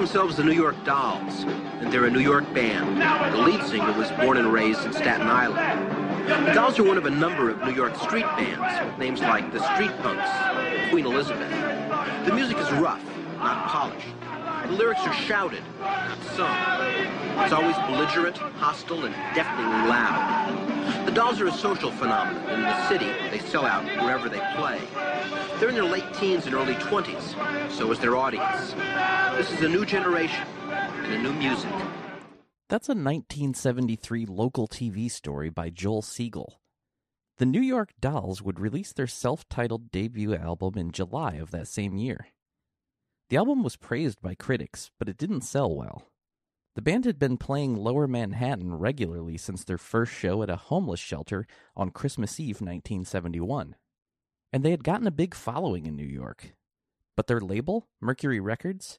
Themselves the New York Dolls, and they're a New York band. The lead singer was born and raised in Staten Island. The Dolls are one of a number of New York street bands with names like the Street Punks, Queen Elizabeth. The music is rough, not polished. The lyrics are shouted, not sung. It's always belligerent, hostile, and deafeningly loud. The Dolls are a social phenomenon. In the city, they sell out wherever they play. They're in their late teens and early 20s. So is their audience. This is a new generation and a new music. That's a 1973 local TV story by Joel Siegel. The New York Dolls would release their self titled debut album in July of that same year. The album was praised by critics, but it didn't sell well. The band had been playing Lower Manhattan regularly since their first show at a homeless shelter on Christmas Eve 1971. And they had gotten a big following in New York. But their label, Mercury Records,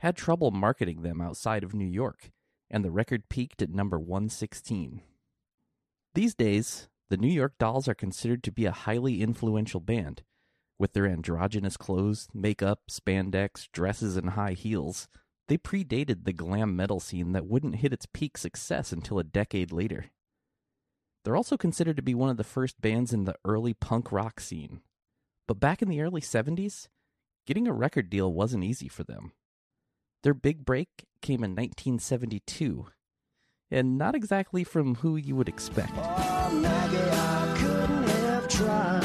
had trouble marketing them outside of New York, and the record peaked at number 116. These days, the New York Dolls are considered to be a highly influential band, with their androgynous clothes, makeup, spandex, dresses, and high heels. They predated the glam metal scene that wouldn't hit its peak success until a decade later. They're also considered to be one of the first bands in the early punk rock scene. But back in the early 70s, getting a record deal wasn't easy for them. Their big break came in 1972, and not exactly from who you would expect. Oh, Maggie, I couldn't have tried.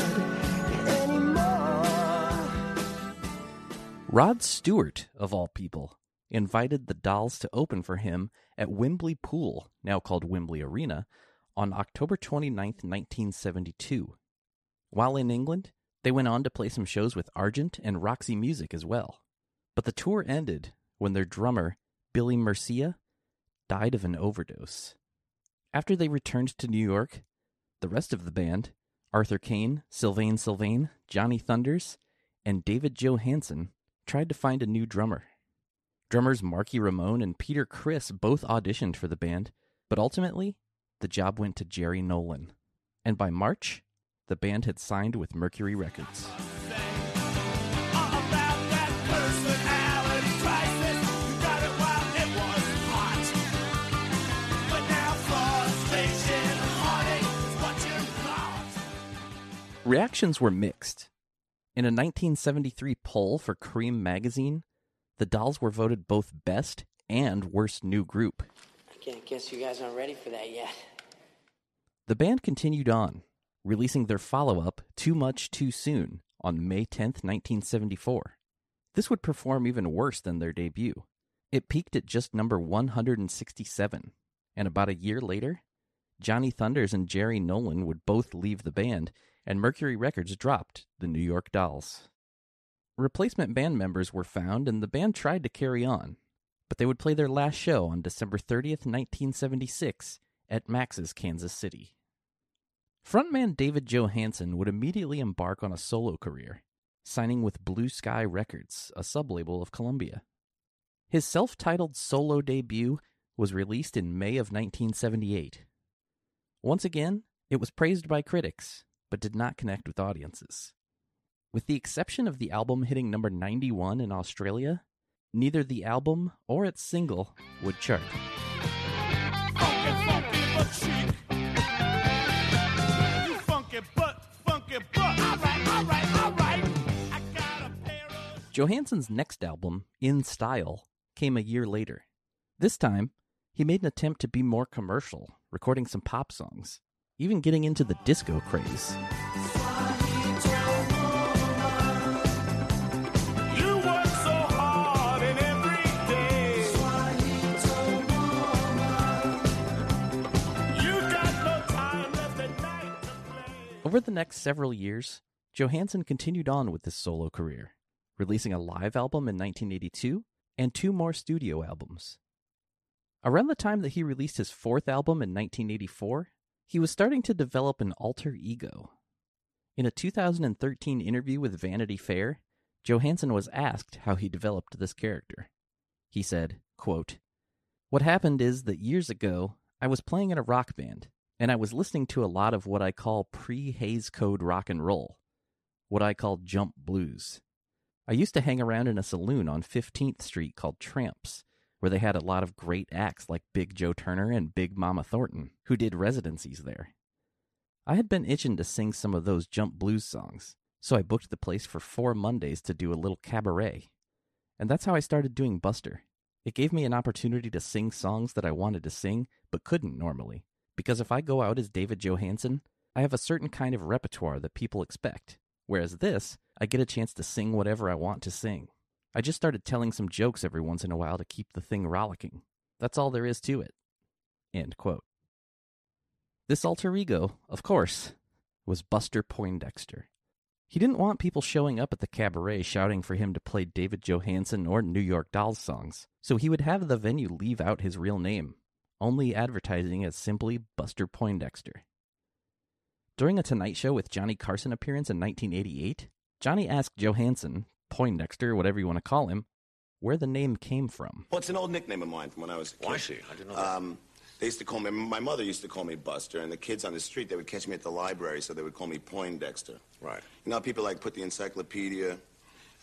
Rod Stewart, of all people, invited the Dolls to open for him at Wembley Pool, now called Wembley Arena, on October 29, 1972. While in England, they went on to play some shows with Argent and Roxy Music as well. But the tour ended when their drummer, Billy Murcia, died of an overdose. After they returned to New York, the rest of the band, Arthur Kane, Sylvain Sylvain, Johnny Thunders, and David Johansen, tried to find a new drummer. Drummers Marky Ramone and Peter Criss both auditioned for the band, but ultimately, the job went to Jerry Nolan. And by March, the band had signed with Mercury Records. Reactions were mixed. In a 1973 poll for Creem magazine, the Dolls were voted both best and worst new group. I can't guess you guys aren't ready for that yet. The band continued on, releasing their follow up, Too Much Too Soon, on May 10, 1974. This would perform even worse than their debut. It peaked at just number 167, and about a year later, Johnny Thunders and Jerry Nolan would both leave the band, and Mercury Records dropped the New York Dolls. Replacement band members were found, and the band tried to carry on, but they would play their last show on December 30th, 1976, at Max's Kansas City. Frontman David Johansen would immediately embark on a solo career, signing with Blue Sky Records, a sublabel of Columbia. His self titled solo debut was released in May of 1978. Once again, it was praised by critics, but did not connect with audiences. With the exception of the album hitting number 91 in Australia, neither the album or its single would chart. Johansen's next album, In Style, came a year later. This time, he made an attempt to be more commercial, recording some pop songs, even getting into the disco craze. Over the next several years, Johansen continued on with his solo career, releasing a live album in 1982 and two more studio albums. Around the time that he released his fourth album in 1984, he was starting to develop an alter ego. In a 2013 interview with Vanity Fair, Johansen was asked how he developed this character. He said, quote, What happened is that years ago, I was playing in a rock band, and I was listening to a lot of what I call pre Hays Code rock and roll, what I call jump blues. I used to hang around in a saloon on 15th Street called Tramps, where they had a lot of great acts like Big Joe Turner and Big Mama Thornton, who did residencies there. I had been itching to sing some of those jump blues songs, so I booked the place for four Mondays to do a little cabaret. And that's how I started doing Buster. It gave me an opportunity to sing songs that I wanted to sing but couldn't normally, because if I go out as David Johansen, I have a certain kind of repertoire that people expect, whereas this, I get a chance to sing whatever I want to sing. I just started telling some jokes every once in a while to keep the thing rollicking. That's all there is to it. End quote. This alter ego, of course, was Buster Poindexter. He didn't want people showing up at the cabaret shouting for him to play David Johansen or New York Dolls songs, so he would have the venue leave out his real name, only advertising as simply Buster Poindexter. During a Tonight Show with Johnny Carson appearance in 1988, Johnny asked Johansen, Poindexter, whatever you want to call him, where the name came from. Well, it's an old nickname of mine from when I was a kid. Oh, I see. I didn't know that. Um, they used to call me, my mother used to call me Buster, and the kids on the street, they would catch me at the library, so they would call me Poindexter. Right. You know people like put the encyclopedia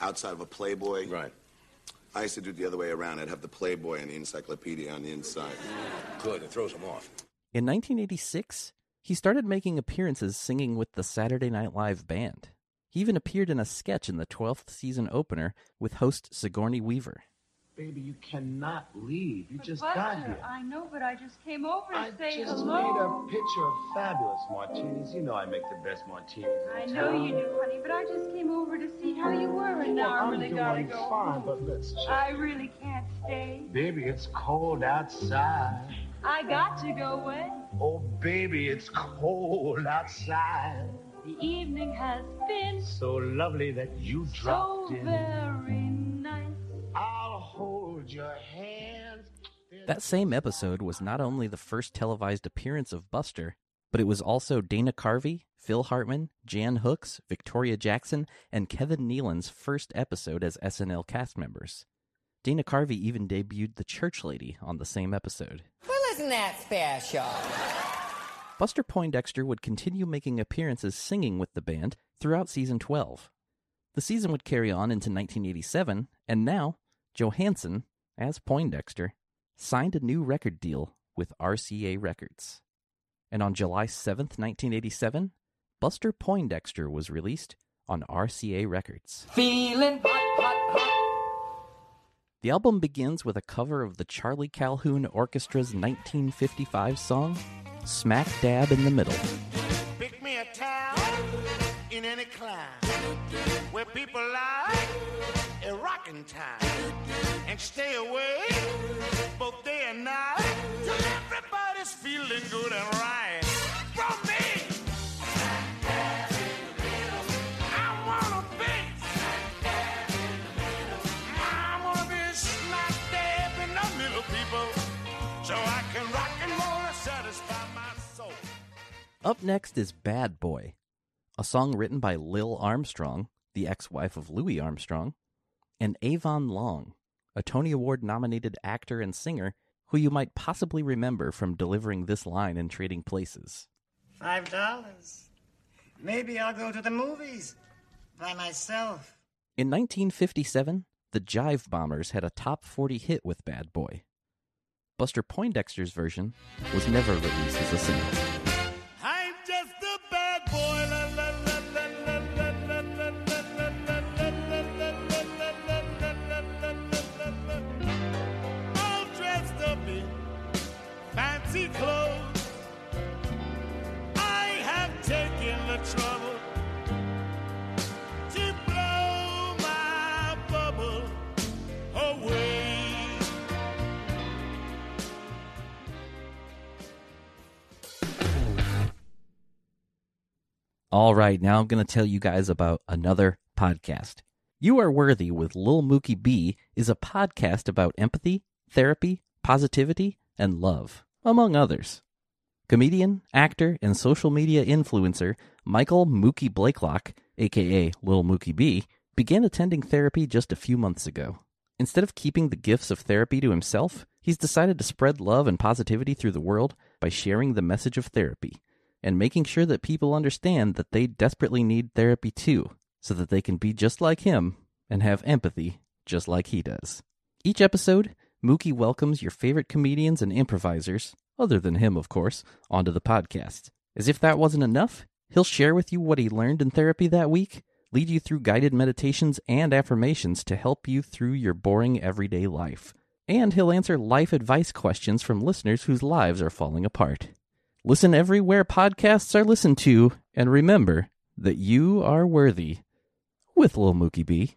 outside of a Playboy? Right. I used to do it the other way around. I'd have the Playboy and the encyclopedia on the inside. Good. It throws them off. In 1986, he started making appearances singing with the Saturday Night Live band. He even appeared in a sketch in the 12th season opener with host Sigourney Weaver. Baby, you cannot leave. You just Buster, got here. I know, but I just came over to I say just made a picture of fabulous martinis. You know I make the best martinis. in I know town. you do, honey, but I just came over to see how you were, and now Well, I I'm really gotta go. fine, but let's check. I really can't stay. Baby, it's cold outside. I got to go away. Oh, baby, it's cold outside. The evening has been So lovely that you so dropped in. very That same episode was not only the first televised appearance of Buster, but it was also Dana Carvey, Phil Hartman, Jan Hooks, Victoria Jackson, and Kevin Nealon's first episode as SNL cast members. Dana Carvey even debuted the Church Lady on the same episode. Well, isn't that special? Buster Poindexter would continue making appearances singing with the band throughout season 12. The season would carry on into 1987, and now, Johansen, as Poindexter, signed a new record deal with RCA Records. And on July 7th, 1987, Buster Poindexter was released on RCA Records. Feeling hot, hot, hot. The album begins with a cover of the Charlie Calhoun Orchestra's 1955 song, Smack Dab in the Middle. Pick me a town in any clime where people like a rocking time. And stay away both day and night till everybody's feeling good and right. From me. Up next is Bad Boy, a song written by Lil Armstrong, the ex wife of Louis Armstrong, and Avon Long, a Tony Award nominated actor and singer who you might possibly remember from delivering this line in Trading Places. Five dollars. Maybe I'll go to the movies by myself. In 1957, the Jive Bombers had a top 40 hit with Bad Boy. Buster Poindexter's version was never released as a single. All right, now I'm going to tell you guys about another podcast. You Are Worthy with Lil Mookie B is a podcast about empathy, therapy, positivity, and love, among others. Comedian, actor, and social media influencer Michael Mookie Blakelock, aka Lil Mookie B, began attending therapy just a few months ago. Instead of keeping the gifts of therapy to himself, he's decided to spread love and positivity through the world by sharing the message of therapy and making sure that people understand that they desperately need therapy too, so that they can be just like him and have empathy just like he does. Each episode, Mookie welcomes your favorite comedians and improvisers, other than him, of course, onto the podcast. As if that wasn't enough, he'll share with you what he learned in therapy that week, lead you through guided meditations and affirmations to help you through your boring everyday life. And he'll answer life advice questions from listeners whose lives are falling apart. Listen everywhere podcasts are listened to, and remember that you are worthy with Lil Mookie B.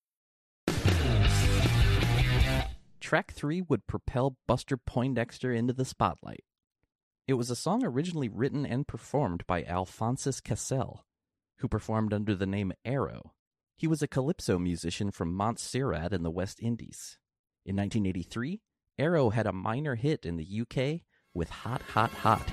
Track 3 would propel Buster Poindexter into the spotlight. It was a song originally written and performed by Alphonsus Cassell, who performed under the name Arrow. He was a calypso musician from Montserrat in the West Indies. In 1983, Arrow had a minor hit in the UK with Hot Hot Hot.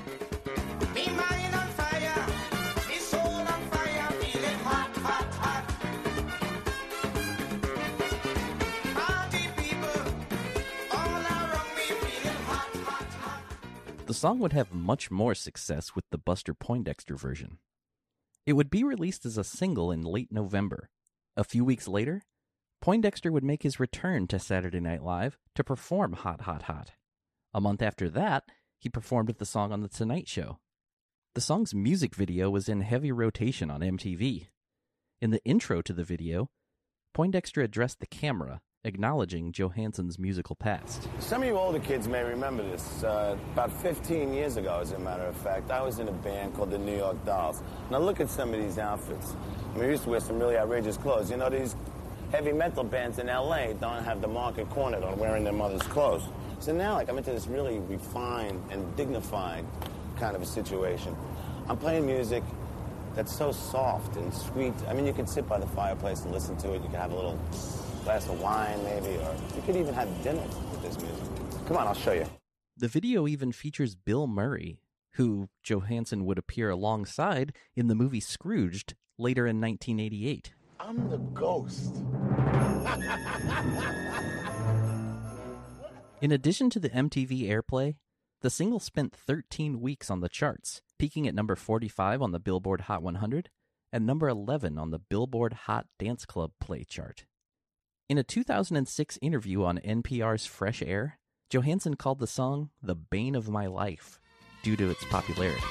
Song would have much more success with the Buster Poindexter version. It would be released as a single in late November. A few weeks later, Poindexter would make his return to Saturday Night Live to perform Hot Hot Hot. A month after that, he performed the song on The Tonight Show. The song's music video was in heavy rotation on MTV. In the intro to the video, Poindexter addressed the camera, acknowledging Johansen's musical past. Some of you older kids may remember this. Uh, about 15 years ago, as a matter of fact, I was in a band called the New York Dolls. Now look at some of these outfits. I mean, we used to wear some really outrageous clothes. You know, these heavy metal bands in L.A. don't have the market cornered on wearing their mother's clothes. So now, like, I'm into this really refined and dignified kind of a situation. I'm playing music that's so soft and sweet. I mean, you could sit by the fireplace and listen to it. You can have a little glass of wine, maybe, or you could even have dinner with this music. Come on, I'll show you. The video even features Bill Murray, who Johansen would appear alongside in the movie Scrooged later in 1988. I'm the ghost. In addition to the MTV airplay, the single spent 13 weeks on the charts, peaking at number 45 on the Billboard Hot 100 and number 11 on the Billboard Hot Dance Club Play chart. In a 2006 interview on NPR's Fresh Air, Johansen called the song the bane of my life due to its popularity.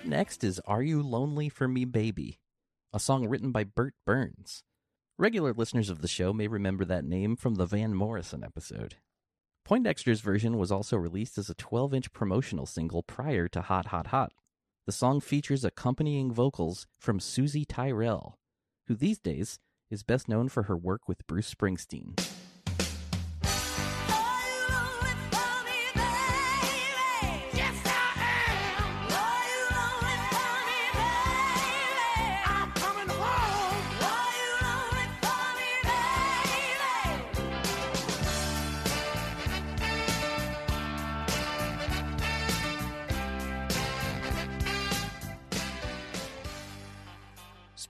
Up next is Are You Lonely for Me Baby, a song written by Bert Berns. Regular listeners of the show may remember that name from the Van Morrison episode. Poindexter's version was also released as a 12 inch promotional single prior to Hot Hot Hot. The song features accompanying vocals from Soozie Tyrell, who these days is best known for her work with Bruce Springsteen.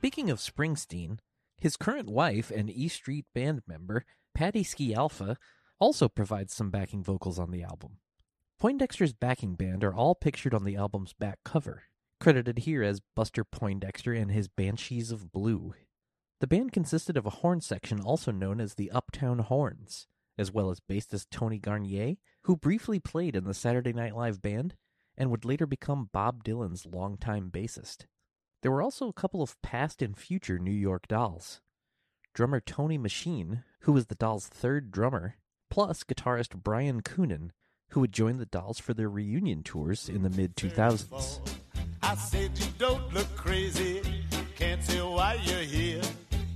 Speaking of Springsteen, his current wife and E Street Band member, Patti Scialfa, also provides some backing vocals on the album. Poindexter's backing band are all pictured on the album's back cover, credited here as Buster Poindexter and his Banshees of Blue. The band consisted of a horn section also known as the Uptown Horns, as well as bassist Tony Garnier, who briefly played in the Saturday Night Live band and would later become Bob Dylan's longtime bassist. There were also a couple of past and future New York Dolls. Drummer Tony Machine, who was the Dolls' third drummer, plus guitarist Brian Koonin, who would join the Dolls for their reunion tours in the mid 2000s. I said you don't look crazy. Can't tell why you're here.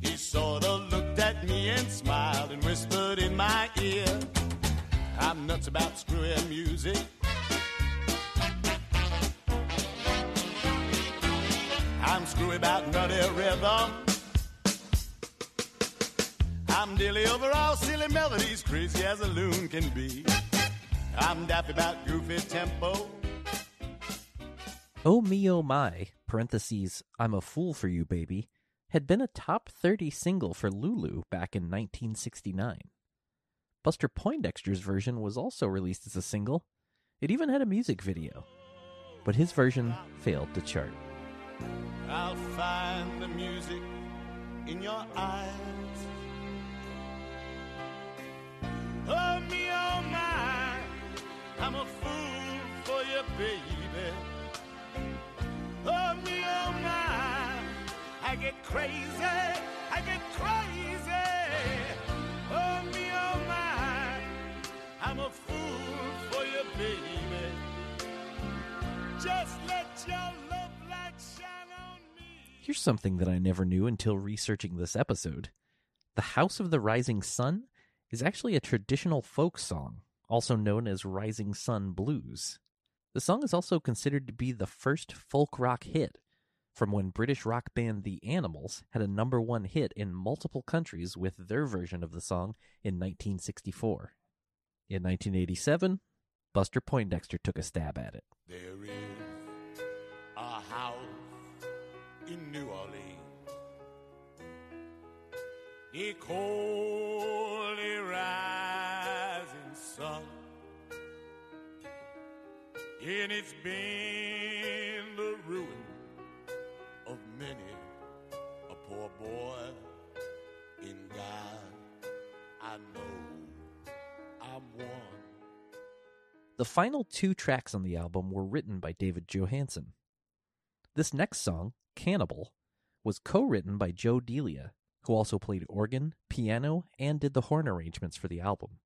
He sort of looked at me and smiled and whispered in my ear. I'm nuts about screwy music. I'm screwy about nutty rhythm. I'm dilly over all silly melodies, crazy as a loon can be. I'm daffy about goofy tempo. Oh Me Oh My, parentheses, I'm a Fool for You Baby, had been a top 30 single for Lulu back in 1969. Buster Poindexter's version was also released as a single. It even had a music video. But his version failed to chart. I'll find the music in your eyes. Oh, me, oh, my. I'm a fool for you, baby. Oh, me, oh, my. I get crazy. I get crazy. Oh, me, oh, my. I'm a fool for you, baby. Just let your Here's something that I never knew until researching this episode. The House of the Rising Sun is actually a traditional folk song, also known as Rising Sun Blues. The song is also considered to be the first folk rock hit from when British rock band The Animals had a number one hit in multiple countries with their version of the song in 1964. In 1987, Buster Poindexter took a stab at it. In New Orleans. A coldly rising sun. And it's been the ruin of many a poor boy. In God, I know I'm one. The final two tracks on the album were written by David Johansen. This next song, Cannibal, was co written by Joe Delia, who also played organ, piano, and did the horn arrangements for the album.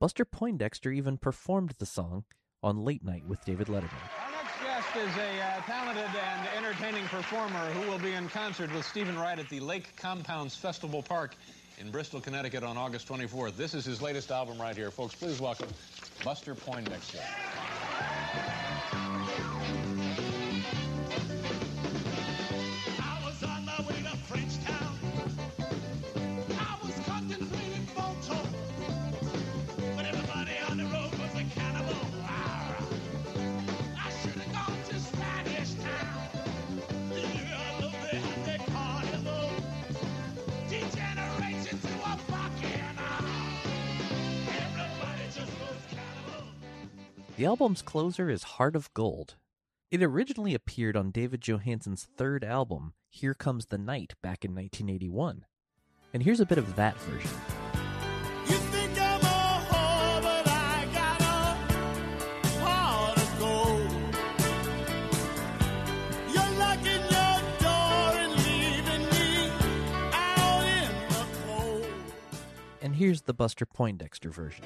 Buster Poindexter even performed the song on Late Night with David Letterman. Our next guest is a uh, talented and entertaining performer who will be in concert with Steven Wright at the Lake Compounce Festival Park in Bristol, Connecticut on August 24th. This is his latest album right here. Folks, please welcome Buster Poindexter. The album's closer is Heart of Gold. It originally appeared on David Johansen's third album, Here Comes the Night, back in 1981. And here's a bit of that version. and here's the Buster Poindexter version.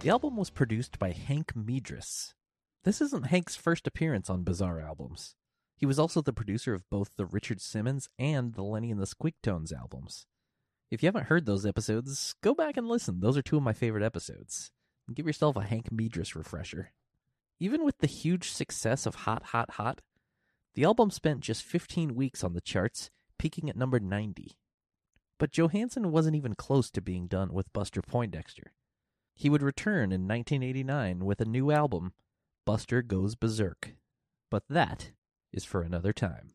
The album was produced by Hank Medress. This isn't Hank's first appearance on Bizarre albums. He was also the producer of both the Richard Simmons and the Lenny and the Squeaktones albums. If you haven't heard those episodes, go back and listen. Those are two of my favorite episodes. Give yourself a Hank Medress refresher. Even with the huge success of Hot Hot Hot, the album spent just 15 weeks on the charts, peaking at number 90. But Johansen wasn't even close to being done with Buster Poindexter. He would return in 1989 with a new album, Buster Goes Berserk. But that is for another time.